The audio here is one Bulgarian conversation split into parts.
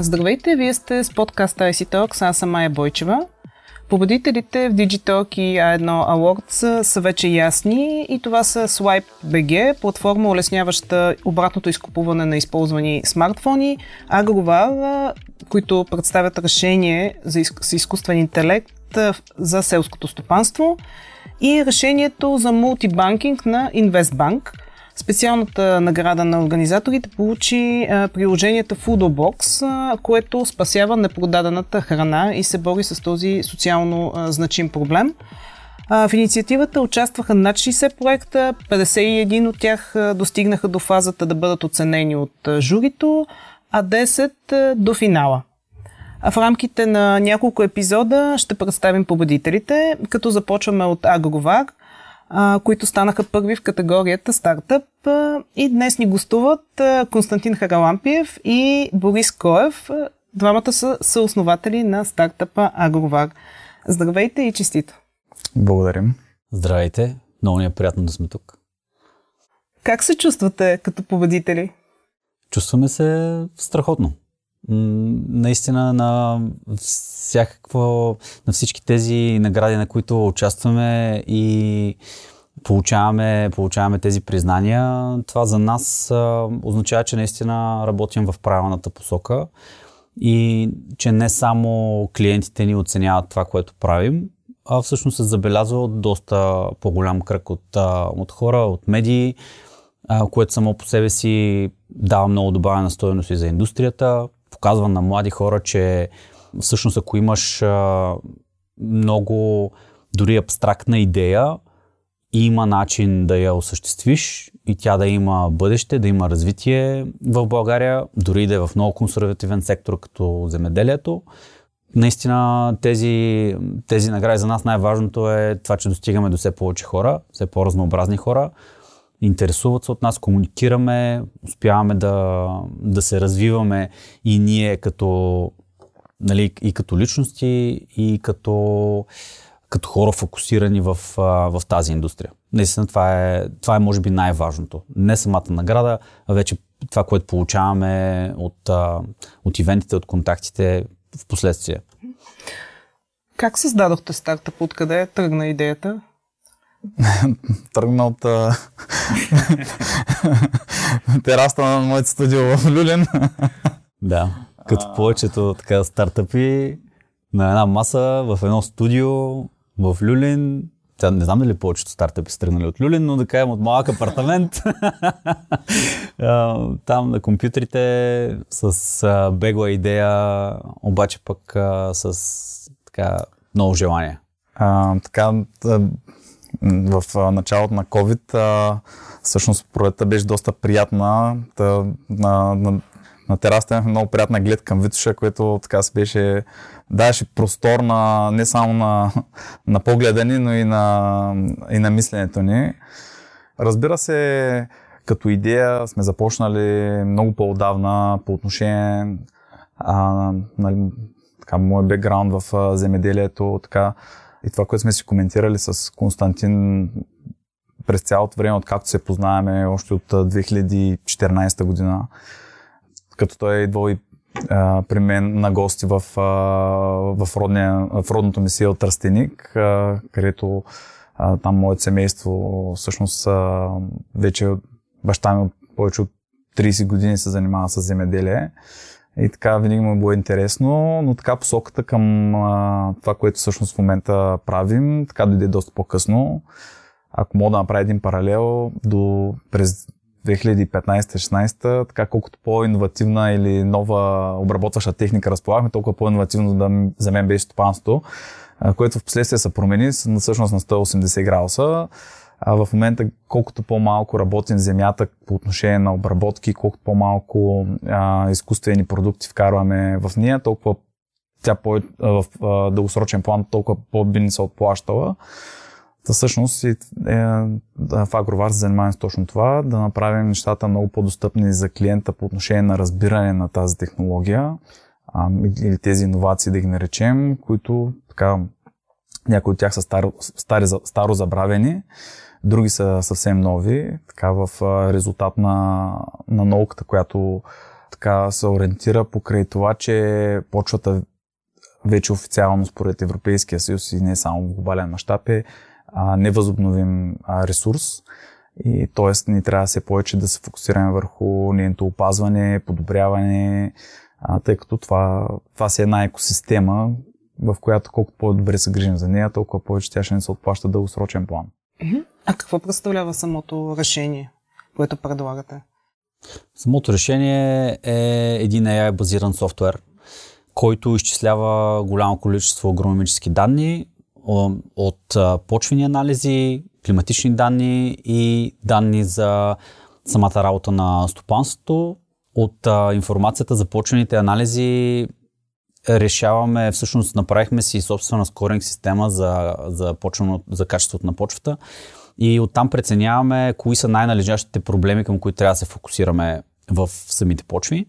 Здравейте, вие сте с подкаста IC Talks, аз съм Майя Бойчева. Победителите в Digitalk и A1 Awards са вече ясни и това са Swipe BG, платформа улесняваща обратното изкупуване на използвани смартфони, Agrovar, които представят решение за из... с изкуствен интелект за селското стопанство и решението за мултибанкинг на InvestBank – Специалната награда на организаторите получи приложението Foodbox, което спасява непродадената храна и се бори с този социално значим проблем. В инициативата участваха над 60 проекта, 51 от тях достигнаха до фазата да бъдат оценени от журито, а 10 а, до финала. В рамките на няколко епизода ще представим победителите, като започваме от Агровар – а, които станаха първи в категорията стартъп. А, и днес ни гостуват а, Константин Харалампиев и Борис Коев. Двамата са съоснователи на стартъпа Агровар. Здравейте и честито! Благодарим! Здравейте! Много ни е приятно да сме тук. Как се чувствате като победители? Чувстваме се страхотно наистина на всякакво, на всички тези награди, на които участваме и получаваме, получаваме тези признания, това за нас а, означава, че наистина работим в правилната посока и че не само клиентите ни оценяват това, което правим, а всъщност се забелязва от доста по-голям кръг от, от хора, от медии, а, което само по себе си дава много добавена стоеност и за индустрията показва на млади хора, че всъщност ако имаш а, много дори абстрактна идея, има начин да я осъществиш и тя да има бъдеще, да има развитие в България, дори да е в много консервативен сектор като земеделието. Наистина тези, тези награди за нас най-важното е това, че достигаме до все повече хора, все по-разнообразни хора, интересуват се от нас, комуникираме, успяваме да, да се развиваме и ние като, нали, и като личности, и като, като хора фокусирани в, в тази индустрия. Наистина това е, това е може би най-важното. Не самата награда, а вече това, което получаваме от, от ивентите, от контактите в последствие. Как създадохте стартъп? Откъде тръгна идеята? Тръгна от тераста на моето студио в Люлин. да, като повечето така стартъпи на една маса в едно студио в Люлин. Тя не знам дали повечето стартъпи са тръгнали от Люлин, но да кажем от малък апартамент. Там на компютрите с бегла идея, обаче пък с така много желание. А, така, в началото на COVID, а, всъщност пролетта беше доста приятна. Та, на, на, на терасата имахме много приятна глед към Витоша, което така се беше, даваше простор на, не само на, на погледа ни, но и на, и на мисленето ни. Разбира се, като идея сме започнали много по-отдавна по отношение а, нали, така, моят бекграунд в земеделието, така, и това, което сме си коментирали с Константин през цялото време, откакто се познаваме, още от 2014 година, като той е идвал и при мен на гости в, в, родния, в родното ми село Тръстеник, а, където там моето семейство всъщност вече баща ми повече от 30 години се занимава с земеделие. И така винаги му е било интересно, но така посоката към а, това, което всъщност в момента правим, така дойде доста по-късно. Ако мога да направя един паралел до през 2015-16, така колкото по-инновативна или нова обработваща техника разполагахме, толкова по-инновативно да, за мен беше стопанство, което в последствие се промени всъщност на 180 градуса. А в момента, колкото по-малко работим земята по отношение на обработки, колкото по-малко а, изкуствени продукти вкарваме в нея, толкова тя по, в а, дългосрочен план толкова по-би ни се отплащала. Та всъщност е, в Агровар се занимаваме с точно това, да направим нещата много по-достъпни за клиента по отношение на разбиране на тази технология а, или тези иновации да ги наречем, които така някои от тях са старо, стари, старо забравени, други са съвсем нови, така в резултат на, на науката, която така се ориентира покрай това, че почвата вече официално според Европейския съюз и не само в глобален мащаб е невъзобновим ресурс. И т.е. ни трябва все повече да се фокусираме върху нейното опазване, подобряване, а, тъй като това, това си е една екосистема, в която колкото по-добре се грижим за нея, толкова повече тя ще не се отплаща дългосрочен план. А какво представлява самото решение, което предлагате? Самото решение е един AI базиран софтуер, който изчислява голямо количество агрономически данни от почвени анализи, климатични данни и данни за самата работа на стопанството. От информацията за почвените анализи решаваме, всъщност направихме си собствена скоринг система за, за, почвено, за качеството на почвата и оттам преценяваме кои са най-належащите проблеми, към които трябва да се фокусираме в самите почви.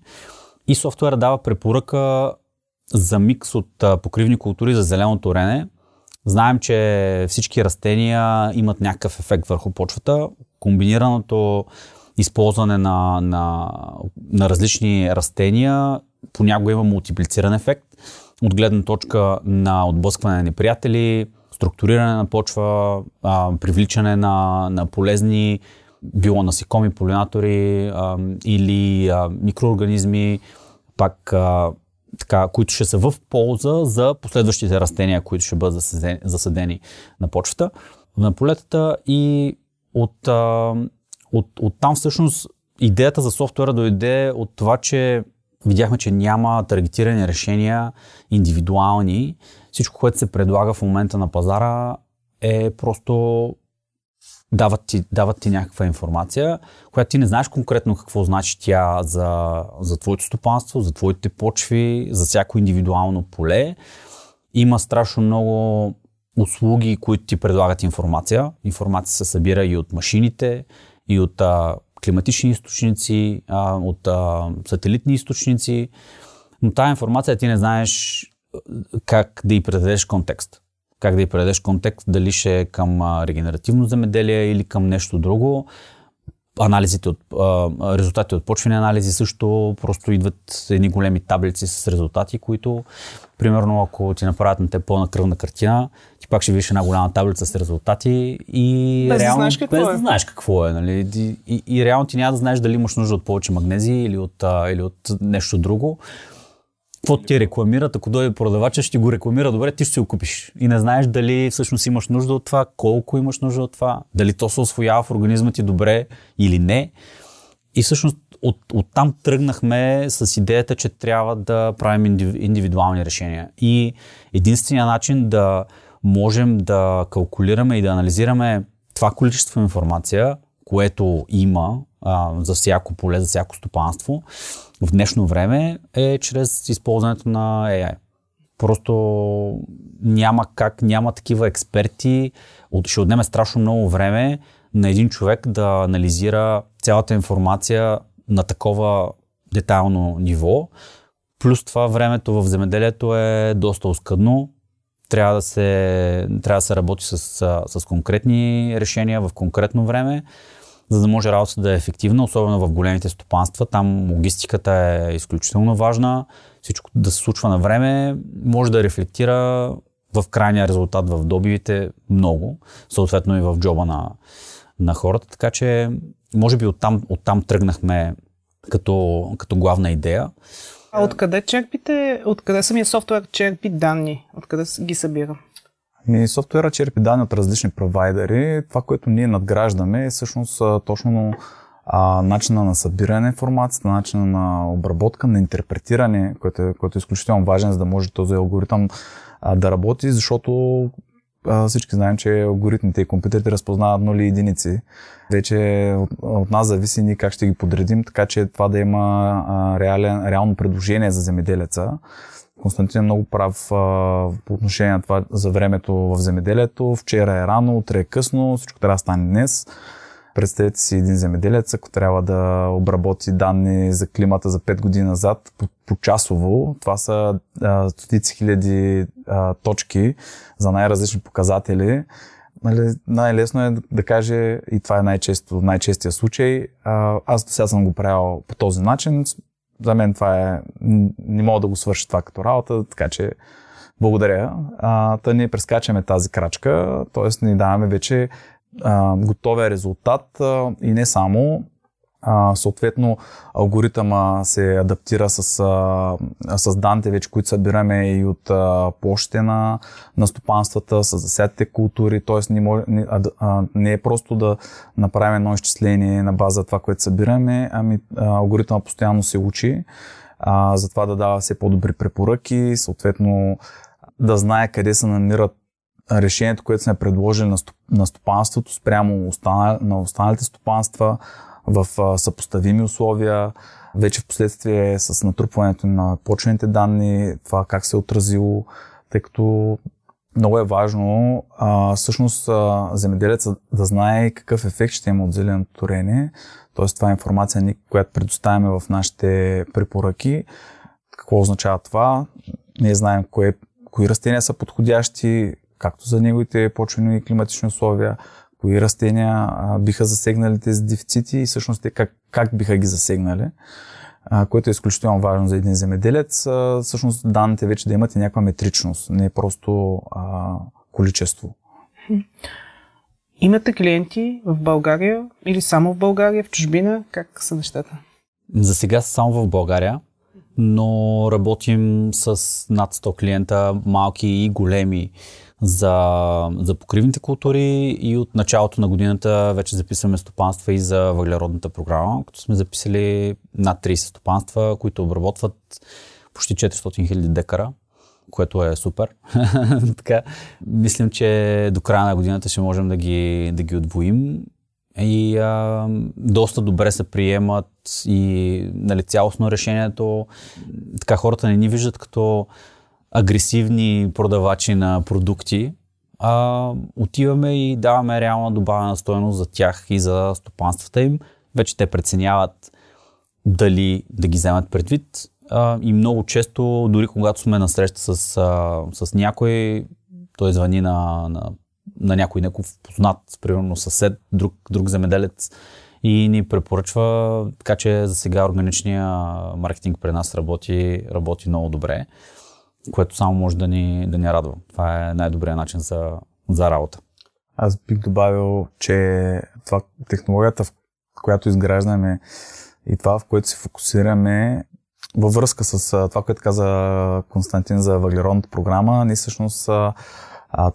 И софтуера дава препоръка за микс от покривни култури за зеленото орене. Знаем, че всички растения имат някакъв ефект върху почвата. Комбинираното използване на, на, на различни растения понякога има мултиплициран ефект. От гледна точка на отблъскване на неприятели, структуриране на почва, привличане на, на полезни било насекоми, полинатори или микроорганизми, пак така, които ще са в полза за последващите растения, които ще бъдат засадени, на почвата, на полетата и от, от, от там всъщност идеята за софтуера дойде от това, че видяхме, че няма таргетирани решения индивидуални. Всичко, което се предлага в момента на пазара е просто дават ти, дават ти някаква информация, която ти не знаеш конкретно какво значи тя за, за твоето стопанство, за твоите почви, за всяко индивидуално поле. Има страшно много услуги, които ти предлагат информация. Информация се събира и от машините, и от а, климатични източници, а, от а, сателитни източници, но тази информация ти не знаеш как да й предадеш контекст. Как да й предадеш контекст, дали ще е към регенеративно земеделие или към нещо друго. Анализите от, а, резултати от почвени анализи също просто идват едни големи таблици с резултати, които, примерно, ако ти направят на те пълна кръвна картина, ти пак ще видиш една голяма таблица с резултати и без реално, да знаеш какво без е. да знаеш какво е. Нали? И, и, и реално ти няма да знаеш дали имаш нужда от повече магнезии или от, а, или от нещо друго. Какво ти рекламират, ако дойде продавача, ще го рекламира добре, ти ще си го купиш. И не знаеш дали всъщност имаш нужда от това, колко имаш нужда от това, дали то се освоява в организма ти добре или не. И всъщност от, оттам тръгнахме с идеята, че трябва да правим индивидуални решения. И единственият начин да можем да калкулираме и да анализираме това количество информация, което има а, за всяко поле, за всяко стопанство, в днешно време е чрез използването на AI. Просто няма как, няма такива експерти. Ще отнеме страшно много време на един човек да анализира цялата информация на такова детайлно ниво. Плюс това времето в земеделието е доста оскъдно. Трябва да се, трябва да се работи с, с конкретни решения в конкретно време, за да може работата да е ефективна, особено в големите стопанства. Там логистиката е изключително важна. Всичко да се случва на време може да рефлектира в крайния резултат в добивите много, съответно и в джоба на, на хората. Така че, може би оттам, оттам тръгнахме като, като главна идея. А откъде черпите, откъде самия софтуер черпи данни? Откъде ги събира? Ми, софтуера черпи данни от различни провайдери. Това, което ние надграждаме е всъщност точно а, начина на събиране на информацията, начина на обработка, на интерпретиране, което е, което е изключително важен, за да може този алгоритъм а, да работи, защото всички знаем, че алгоритмите и компютрите разпознават нули единици. Вече от, нас зависи ние как ще ги подредим, така че това да има реален, реално предложение за земеделеца. Константин е много прав а, по отношение на това за времето в земеделието. Вчера е рано, утре е късно, всичко трябва да стане днес. Представете си един земеделец, ако трябва да обработи данни за климата за 5 години назад по, по часово. Това са а, стотици хиляди а, точки за най-различни показатели. Нали, най-лесно е да каже, и това е най-често, най-честия случай, а, аз сега съм го правил по този начин, за мен това е, не мога да го свърша това като работа, така че благодаря. А, та ние прескачаме тази крачка, т.е. ни даваме вече а, готовия резултат а, и не само съответно, алгоритъма се адаптира с, с данните вече, които събираме и от а, площите на, на стопанствата, с засятите култури, т.е. Не, може, не, а, не е просто да направим едно изчисление на база това, което събираме, ами а, алгоритъма постоянно се учи, а, затова да дава все по-добри препоръки, съответно да знае къде се намират решението, което сме предложили на, на стопанството спрямо останал, на останалите стопанства, в съпоставими условия, вече в последствие с натрупването на почвените данни, това как се е отразило, тъй като много е важно а, всъщност а, земеделецът да знае какъв ефект ще има от зеленото торение. Т.е. това е информация, която предоставяме в нашите препоръки. Какво означава това? Ние знаем кое, кои растения са подходящи, както за неговите почвени и климатични условия, кои растения а, биха засегнали тези дефицити и всъщност те как, как биха ги засегнали, а, което е изключително важно за един земеделец. А, всъщност данните вече да имат и някаква метричност, не е просто а, количество. Имате клиенти в България или само в България, в чужбина? Как са нещата? За сега само в България, но работим с над 100 клиента, малки и големи за, за покривните култури и от началото на годината вече записваме стопанства и за въглеродната програма, като сме записали над 30 стопанства, които обработват почти 400 000 декара, което е супер. така, мислим, че до края на годината ще можем да ги, да ги отвоим и а, доста добре се приемат и нали, цялостно решението. Така хората не ни виждат като агресивни продавачи на продукти, а отиваме и даваме реална добавена стоеност за тях и за стопанствата им. Вече те преценяват дали да ги вземат предвид. А, и много често, дори когато сме на среща с, а, с някой, той звъни на, на, на някой някой познат, примерно съсед, друг, друг земеделец и ни препоръчва, така че за сега органичния маркетинг при нас работи, работи много добре което само може да ни, да ни радва. Това е най-добрият начин за, за работа. Аз бих добавил, че това, технологията, в която изграждаме и това, в което се фокусираме, във връзка с това, което каза Константин за въглеродната програма, ние всъщност,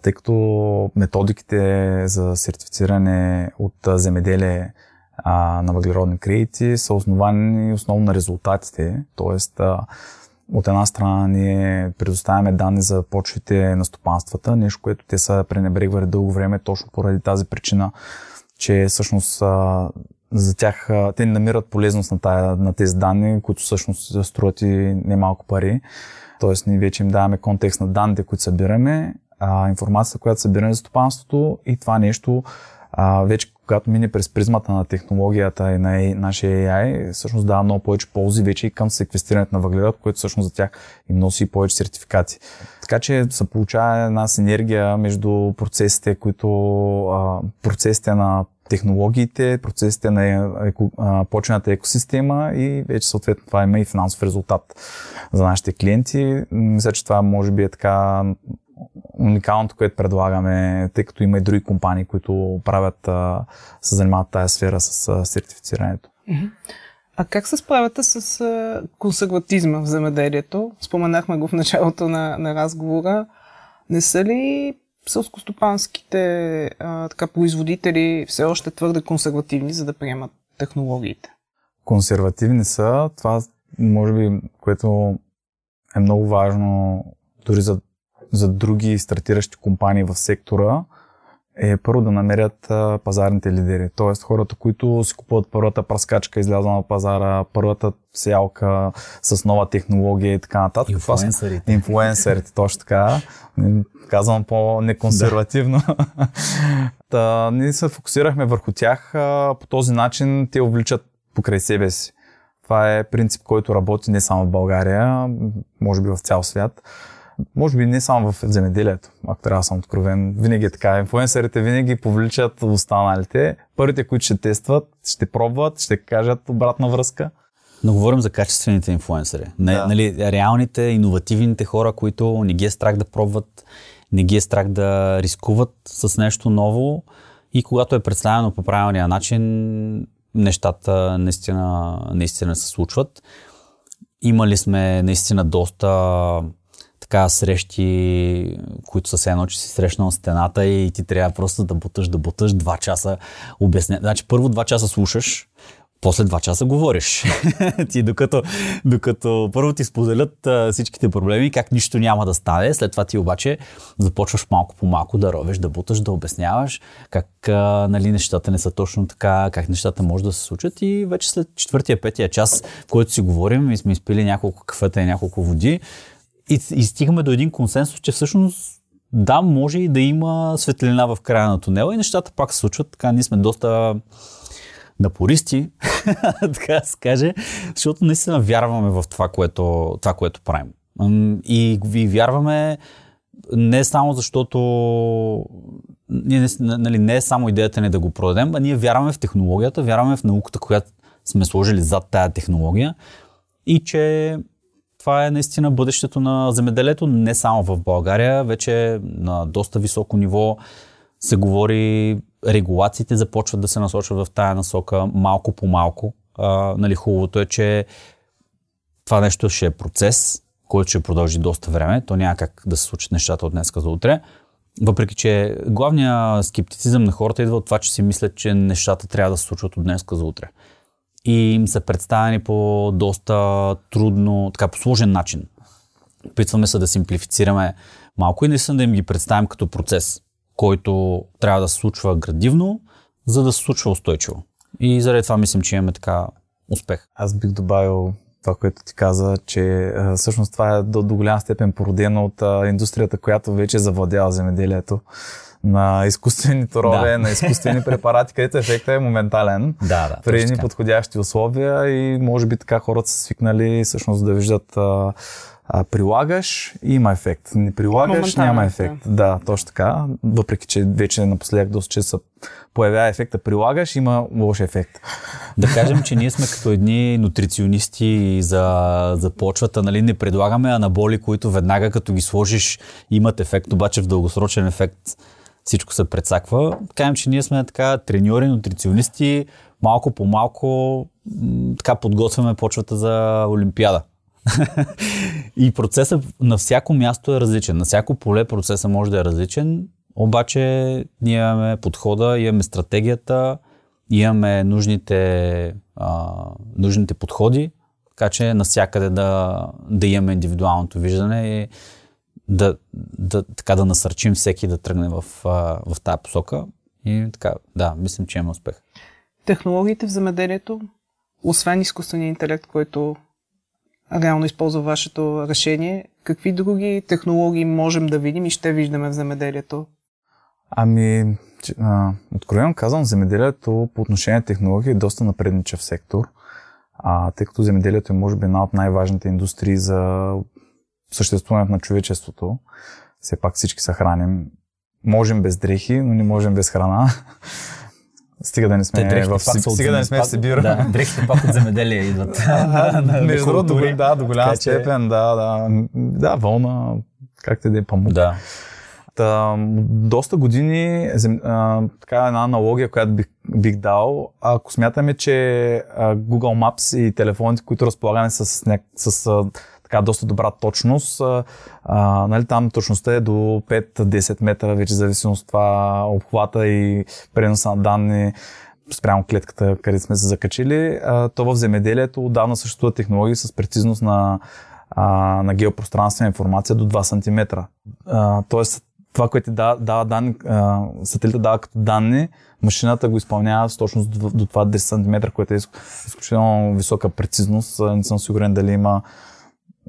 тъй като методиките за сертифициране от земеделие на въглеродни кредити са основани основно на резултатите, т.е от една страна ние предоставяме данни за почвите на стопанствата, нещо, което те са пренебрегвали дълго време, точно поради тази причина, че всъщност за тях те намират полезност на, тая, на тези данни, които всъщност струват и немалко пари. Тоест ние вече им даваме контекст на данните, които събираме, а, информацията, която събираме за стопанството и това нещо а, вече когато мине през призмата на технологията и на нашия AI, всъщност дава много повече ползи вече и към секвестирането на въглерод, което всъщност за тях им носи повече сертификати. Така че се получава една синергия между процесите, които процесите на технологиите, процесите на еко, почвената екосистема и вече съответно това има и финансов резултат за нашите клиенти. Мисля, че това може би е така уникалното, което предлагаме, тъй като има и други компании, които правят, се занимават тази сфера с сертифицирането. А как се справяте с консерватизма в земеделието? Споменахме го в началото на, на разговора. Не са ли селскостопанските а, така, производители все още твърде консервативни, за да приемат технологиите? Консервативни са. Това, може би, което е много важно дори за за други стартиращи компании в сектора е първо да намерят пазарните лидери. Тоест хората, които си купуват първата праскачка, излязла на пазара, първата сялка с нова технология и така нататък. Инфлуенсърите. Инфлуенсърите, точно така. Казвам по-неконсервативно. Да. Та, ние се фокусирахме върху тях. По този начин те увличат покрай себе си. Това е принцип, който работи не само в България, може би в цял свят може би не само в земеделието, ако трябва да съм откровен. Винаги е така. Инфлуенсърите винаги повличат останалите. Първите, които ще тестват, ще пробват, ще кажат обратна връзка. Но говорим за качествените инфлуенсъри. Да. Нали, реалните, иновативните хора, които не ги е страх да пробват, не ги е страх да рискуват с нещо ново и когато е представено по правилния начин, нещата наистина, наистина се случват. Имали сме наистина доста така срещи, които са едно, че си срещнал стената и ти трябва просто да буташ, да буташ два часа обясня. Значи първо два часа слушаш, после два часа говориш. ти докато, докато първо ти споделят а, всичките проблеми, как нищо няма да стане, след това ти обаче започваш малко по малко да ровеш, да буташ, да обясняваш как а, нали, нещата не са точно така, как нещата може да се случат и вече след четвъртия, петия час, който си говорим и сме изпили няколко кафета и няколко води и, и стигаме до един консенсус, че всъщност да, може и да има светлина в края на тунела и нещата пак се случват. Така, ние сме доста напористи, така да се каже, защото наистина вярваме в това, което, това, което правим. И ви вярваме не само защото ние, нали, не е само идеята ни да го продадем, а ние вярваме в технологията, вярваме в науката, която сме сложили зад тая технология и че това е наистина бъдещето на земеделието, не само в България, вече на доста високо ниво се говори, регулациите започват да се насочват в тая насока малко по малко. А, нали, хубавото е, че това нещо ще е процес, който ще продължи доста време. То няма как да се случат нещата от днес за утре. Въпреки, че главният скептицизъм на хората идва от това, че си мислят, че нещата трябва да се случват от днес за утре. И им са представени по доста трудно, така по сложен начин. Опитваме се да симплифицираме малко и наистина да им ги представим като процес който трябва да се случва градивно, за да се случва устойчиво. И заради това мислим, че имаме така успех. Аз бих добавил това, което ти каза, че всъщност това е до, до голяма степен породено от а, индустрията, която вече завладява земеделието на изкуствени торове, да. на изкуствени препарати, където ефектът е моментален да, да, при едни подходящи условия и може би така хората са свикнали всъщност да виждат а, а, прилагаш и има ефект. Не прилагаш, няма ефект. Да. да, точно така. Въпреки, че вече напоследък доста че се появява ефекта, прилагаш, има лош ефект. Да кажем, че ние сме като едни нутриционисти за, за почвата, нали? не предлагаме анаболи, които веднага като ги сложиш имат ефект, обаче в дългосрочен ефект всичко се прецаква. Кажем, че ние сме така треньори, нутриционисти, малко по малко така подготвяме почвата за Олимпиада. и процесът на всяко място е различен. На всяко поле процесът може да е различен, обаче ние имаме подхода, имаме стратегията, имаме нужните, а, нужните подходи, така че навсякъде да, да имаме индивидуалното виждане и да, да, така да насърчим всеки да тръгне в, в тази посока. И така, да, мислим, че има успех. Технологиите в замеделието, освен изкуствения интелект, който реално използва вашето решение, какви други технологии можем да видим и ще виждаме в земеделието? Ами, откровено казвам, земеделието по отношение на технологии е доста напредничав сектор, а, тъй като земеделието е може би една от най-важните индустрии за съществуването на човечеството. Все пак всички се храним. Можем без дрехи, но не можем без храна. Стига да не сме Те, в, стига да не сме в Сибир. Да, дрехите пак от земеделие идват. Между другото, да, до голяма степен, да, да. Да, вълна, как те да е памук. Да. Та, доста години, а, така една аналогия, която бих, бих дал, ако смятаме, че а, Google Maps и телефоните, които разполагаме с, с, с така доста добра точност. А, нали, там точността е до 5-10 метра, вече зависимост от това обхвата и преноса на данни спрямо клетката, където сме се закачили. А, то в земеделието отдавна съществуват технологии с прецизност на, а, на геопространствена информация до 2 см. А, тоест, това, което дава, дава данни, сателита дава като данни, машината го изпълнява с точност до, до това 10 см, което е изключително висока прецизност. Не съм сигурен дали има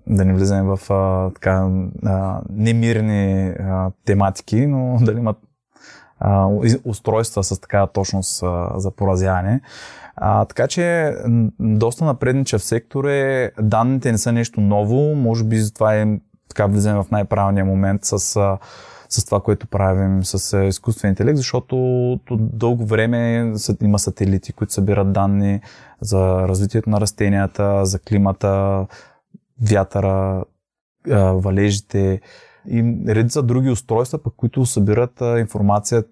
да не влизаме в а, така, а, немирни а, тематики, но дали имат а, устройства с така точност а, за поразяване. А, така че доста напредничав сектор е, данните не са нещо ново, може би затова е така влизаме в най-правилния момент с, с това, което правим с изкуствен интелект, защото дълго време има сателити, които събират данни за развитието на растенията, за климата, вятъра, валежите и редица други устройства, пък, които събират информация,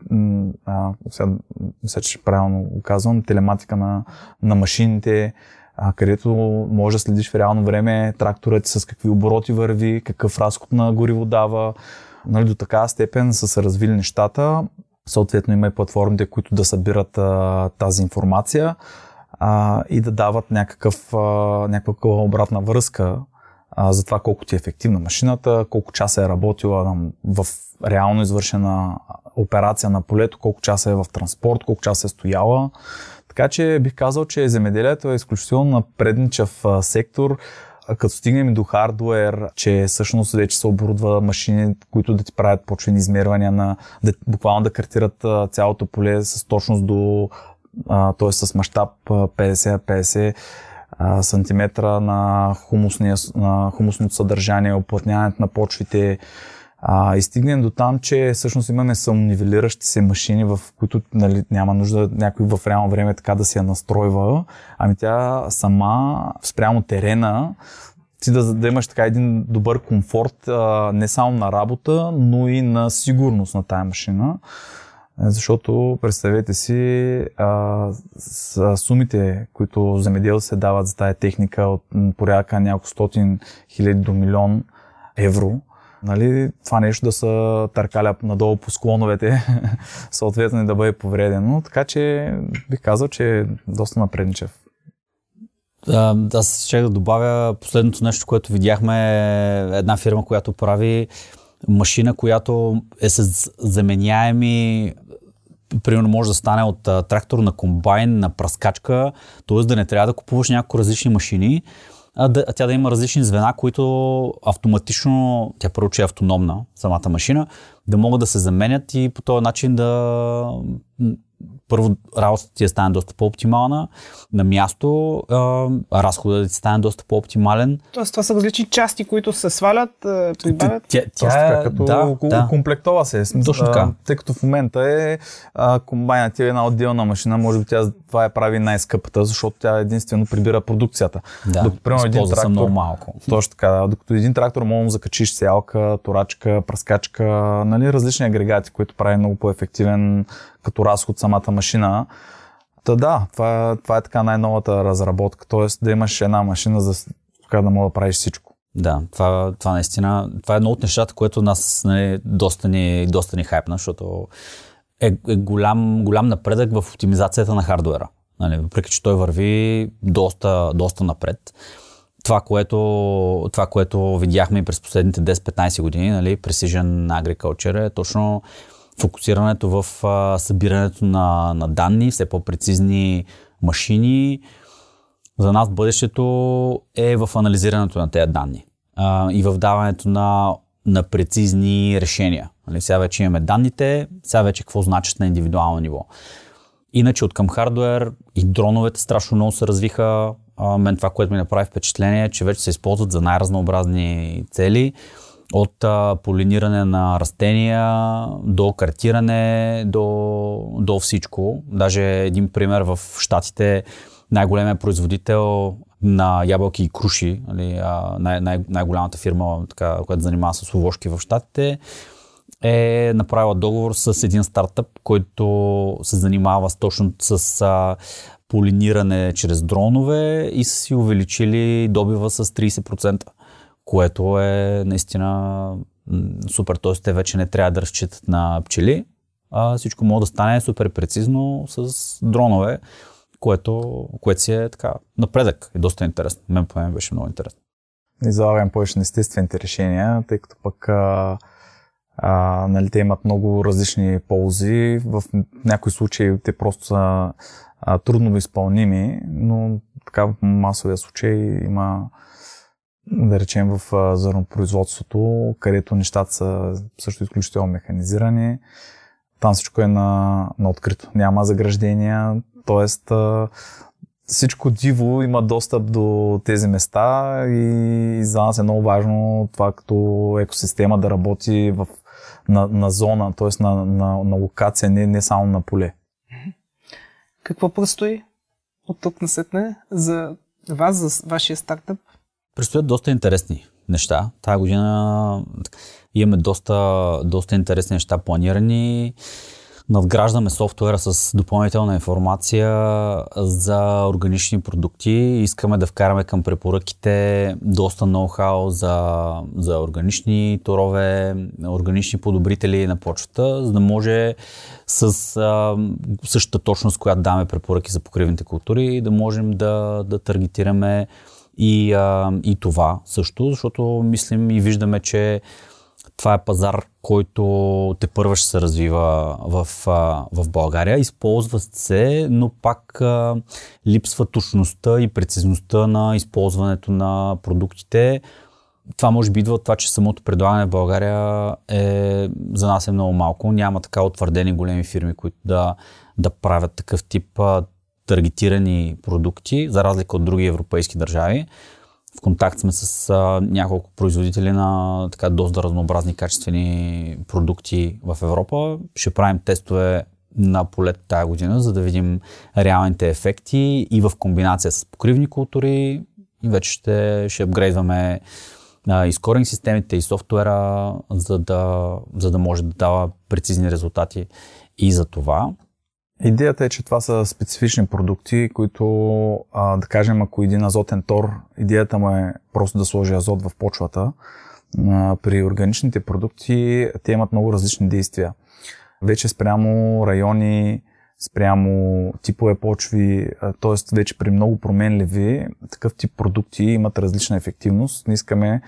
а, сега, мисля, че правилно казвам, телематика на, на машините, а, където може да следиш в реално време тракторът с какви обороти върви, какъв разход на гориво дава. Нали, до такава степен са се развили нещата. Съответно има и платформите, които да събират а, тази информация а, и да дават някакъв, а, някаква обратна връзка а, за това колко ти е ефективна машината, колко часа е работила в реално извършена операция на полето, колко часа е в транспорт, колко часа е стояла. Така че бих казал, че земеделието е изключително напредничав сектор, като стигнем до хардуер, че всъщност вече се оборудва машини, които да ти правят почвени измервания, на, да, буквално да картират цялото поле с точност до, т.е. с мащаб 50-50 сантиметра на, хумусния, на хумусното съдържание, оплътняването на почвите, а, и стигнем до там, че всъщност имаме самонивелиращи се машини, в които нали, няма нужда някой в реално време така да си я настройва, ами тя сама спрямо терена ти да, да имаш така един добър комфорт а, не само на работа, но и на сигурност на тая машина. Защото представете си а, с, сумите, които земедел се дават за тая техника от порядка няколко стотин хиляди до милион евро, нали, това нещо да се търкаля надолу по склоновете, съответно и да бъде повредено. Така че бих казал, че е доста напредничев. Аз ще да добавя последното нещо, което видяхме една фирма, която прави машина, която е с заменяеми примерно може да стане от а, трактор на комбайн, на праскачка, т.е. да не трябва да купуваш няколко различни машини, а, да, а тя да има различни звена, които автоматично, тя първо, че е автономна, самата машина, да могат да се заменят и по този начин да първо работата ти е стане доста по-оптимална на място, а, разходът ти стане доста по-оптимален. Тоест това са различни части, които се свалят, прибавят? Тя, тя, тя е, като да, да. комплектова се. Точно така. Тъй като в момента е комбайна ти е една отделна машина, може би тя това е прави най-скъпата, защото тя единствено прибира продукцията. Да, докато, примерно, един трактор, много малко. Точно така, да, докато един трактор може да закачиш сялка, турачка, праскачка, нали, различни агрегати, които прави много по-ефективен като разход самата машина. Та да, това, това е така най-новата разработка, т.е. да имаш една машина за така да мога да правиш всичко. Да, това, това наистина, това е едно от нещата, което нас нали, доста, ни, доста ни хайпна, защото е, е голям, голям напредък в оптимизацията на хардуера. Нали, въпреки, че той върви доста, доста напред. Това което, това, което видяхме през последните 10-15 години, нали, Precision Agriculture е точно фокусирането в а, събирането на, на данни, все по-прецизни машини. За нас бъдещето е в анализирането на тези данни а, и в даването на, на прецизни решения. Нали, сега вече имаме данните, сега вече какво значат на индивидуално ниво. Иначе от към хардуер и дроновете страшно много се развиха. А, мен това, което ми направи впечатление е, че вече се използват за най-разнообразни цели от а, полиниране на растения до картиране, до, до всичко. Даже един пример в Штатите, най-големият производител на ябълки и круши, нали, най- най- най-голямата фирма, така, която занимава с овошки в Штатите, е направила договор с един стартъп, който се занимава с, точно с а, полиниране чрез дронове и са си увеличили добива с 30% което е наистина супер. Т.е. те вече не трябва да разчитат на пчели, а всичко може да стане супер прецизно с дронове, което, което си е така напредък. И доста интересно. Мен по мен беше много интересно. И залагам повече на естествените решения, тъй като пък а, а, нали, те имат много различни ползи. В някои случаи те просто са а, трудно изпълними, но така в масовия случай има да речем в зърнопроизводството, където нещата са също изключително механизирани. Там всичко е на, на открито. Няма заграждения, т.е. всичко диво има достъп до тези места и за нас е много важно това като екосистема да работи в на, на зона, т.е. На, на, на локация, не, не само на поле. Какво предстои от тук насетне за вас, за вашия стартъп? Предстоят доста интересни неща. Тая година имаме доста, доста интересни неща планирани надграждаме софтуера с допълнителна информация за органични продукти. Искаме да вкараме към препоръките доста ноу-хау за, за органични торове, органични подобрители на почвата, за да може с а, същата точност, която даваме препоръки за покривните култури, да можем да, да таргетираме и, а, и това също, защото мислим и виждаме, че това е пазар, който те първа ще се развива в, в България. Използват се, но пак а, липсва точността и прецизността на използването на продуктите. Това може би идва от това, че самото предлагане в България е, за нас е много малко. Няма така утвърдени големи фирми, които да, да правят такъв тип а, таргетирани продукти, за разлика от други европейски държави. В контакт сме с а, няколко производители на така доста разнообразни качествени продукти в Европа. Ще правим тестове на полет тази година, за да видим реалните ефекти и в комбинация с покривни култури и вече ще, ще апгрейдваме и скоринг системите и софтуера, за да, за да може да дава прецизни резултати и за това. Идеята е, че това са специфични продукти, които, а, да кажем, ако един азотен тор, идеята му е просто да сложи азот в почвата, а, при органичните продукти те имат много различни действия. Вече спрямо райони, спрямо типове почви, т.е. вече при много променливи, такъв тип продукти имат различна ефективност. Не искаме,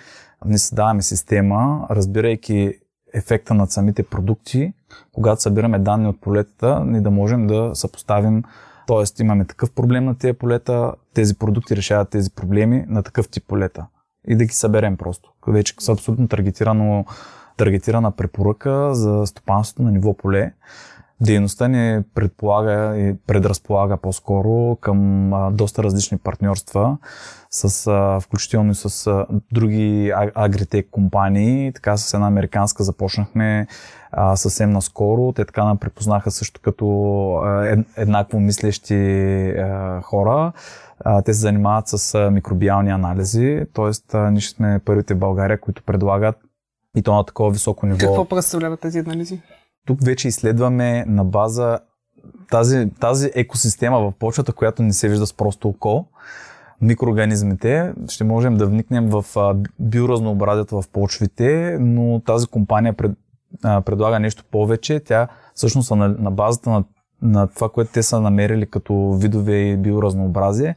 не създаваме система, разбирайки ефекта на самите продукти, когато събираме данни от полетата, ни да можем да съпоставим Тоест имаме такъв проблем на тези полета, тези продукти решават тези проблеми на такъв тип полета. И да ги съберем просто. Вече с абсолютно таргетирано, таргетирана препоръка за стопанството на ниво поле. Дейността ни предполага и предразполага по-скоро към доста различни партньорства, с, включително и с други агритек компании. Така с една американска започнахме съвсем наскоро. Те така нам препознаха също като еднакво мислещи хора. Те се занимават с микробиални анализи, т.е. ние сме първите в България, които предлагат и то на такова високо ниво. Какво представляват тези анализи? Тук вече изследваме на база тази, тази екосистема в почвата, която не се вижда с просто око, микроорганизмите. Ще можем да вникнем в биоразнообразието в почвите, но тази компания пред, а, предлага нещо повече. Тя всъщност на, на базата на, на това, което те са намерили като видове и биоразнообразие,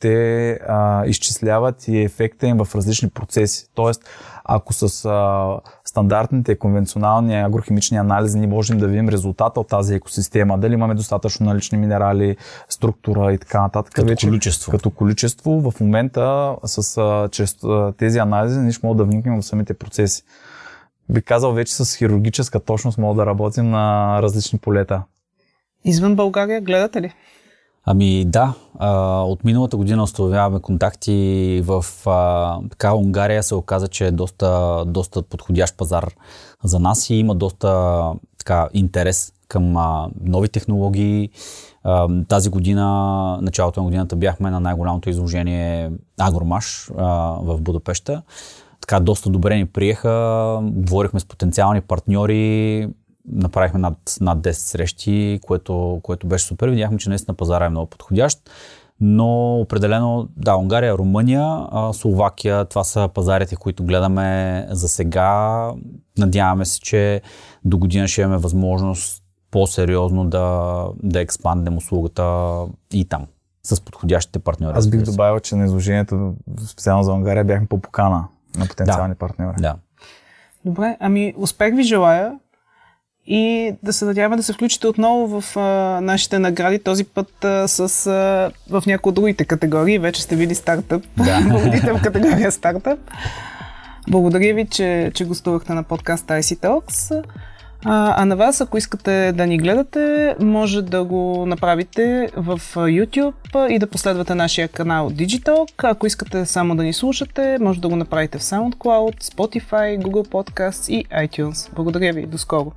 те а, изчисляват и ефекта им в различни процеси. Тоест, ако с а, стандартните конвенционални агрохимични анализи не можем да видим резултата от тази екосистема, дали имаме достатъчно налични минерали, структура и така нататък. Като вече, количество. Като количество, в момента с, а, чрез а, тези анализи ние ще можем да вникнем в самите процеси. Би казал, вече с хирургическа точност мога да работим на различни полета. Извън България гледате ли? Ами да, а, от миналата година установяваме контакти в а, така Унгария се оказа, че е доста, доста подходящ пазар за нас и има доста така интерес към а, нови технологии. А, тази година, началото на годината бяхме на най-голямото изложение Агромаш а, в Будапеща. Така доста добре ни приеха, говорихме с потенциални партньори, направихме над, над 10 срещи, което, което беше супер. Видяхме, че наистина пазара е много подходящ. Но определено, да, Унгария, Румъния, Словакия, това са пазарите, които гледаме за сега. Надяваме се, че до година ще имаме възможност по-сериозно да, да експанднем услугата и там с подходящите партньори. Аз бих добавил, че на изложението, специално за Унгария, бяхме по покана на потенциални да. партньори. Да. Добре, ами успех ви желая и да се надяваме да се включите отново в а, нашите награди, този път а, с, а, в някои от другите категории. Вече сте били стартъп, да. победител в категория стартъп. Благодаря ви, че, че гостувахте на подкаста IC Talks. А, а на вас, ако искате да ни гледате, може да го направите в YouTube и да последвате нашия канал Digitalk. Ако искате само да ни слушате, може да го направите в SoundCloud, Spotify, Google Podcasts и iTunes. Благодаря ви. До скоро!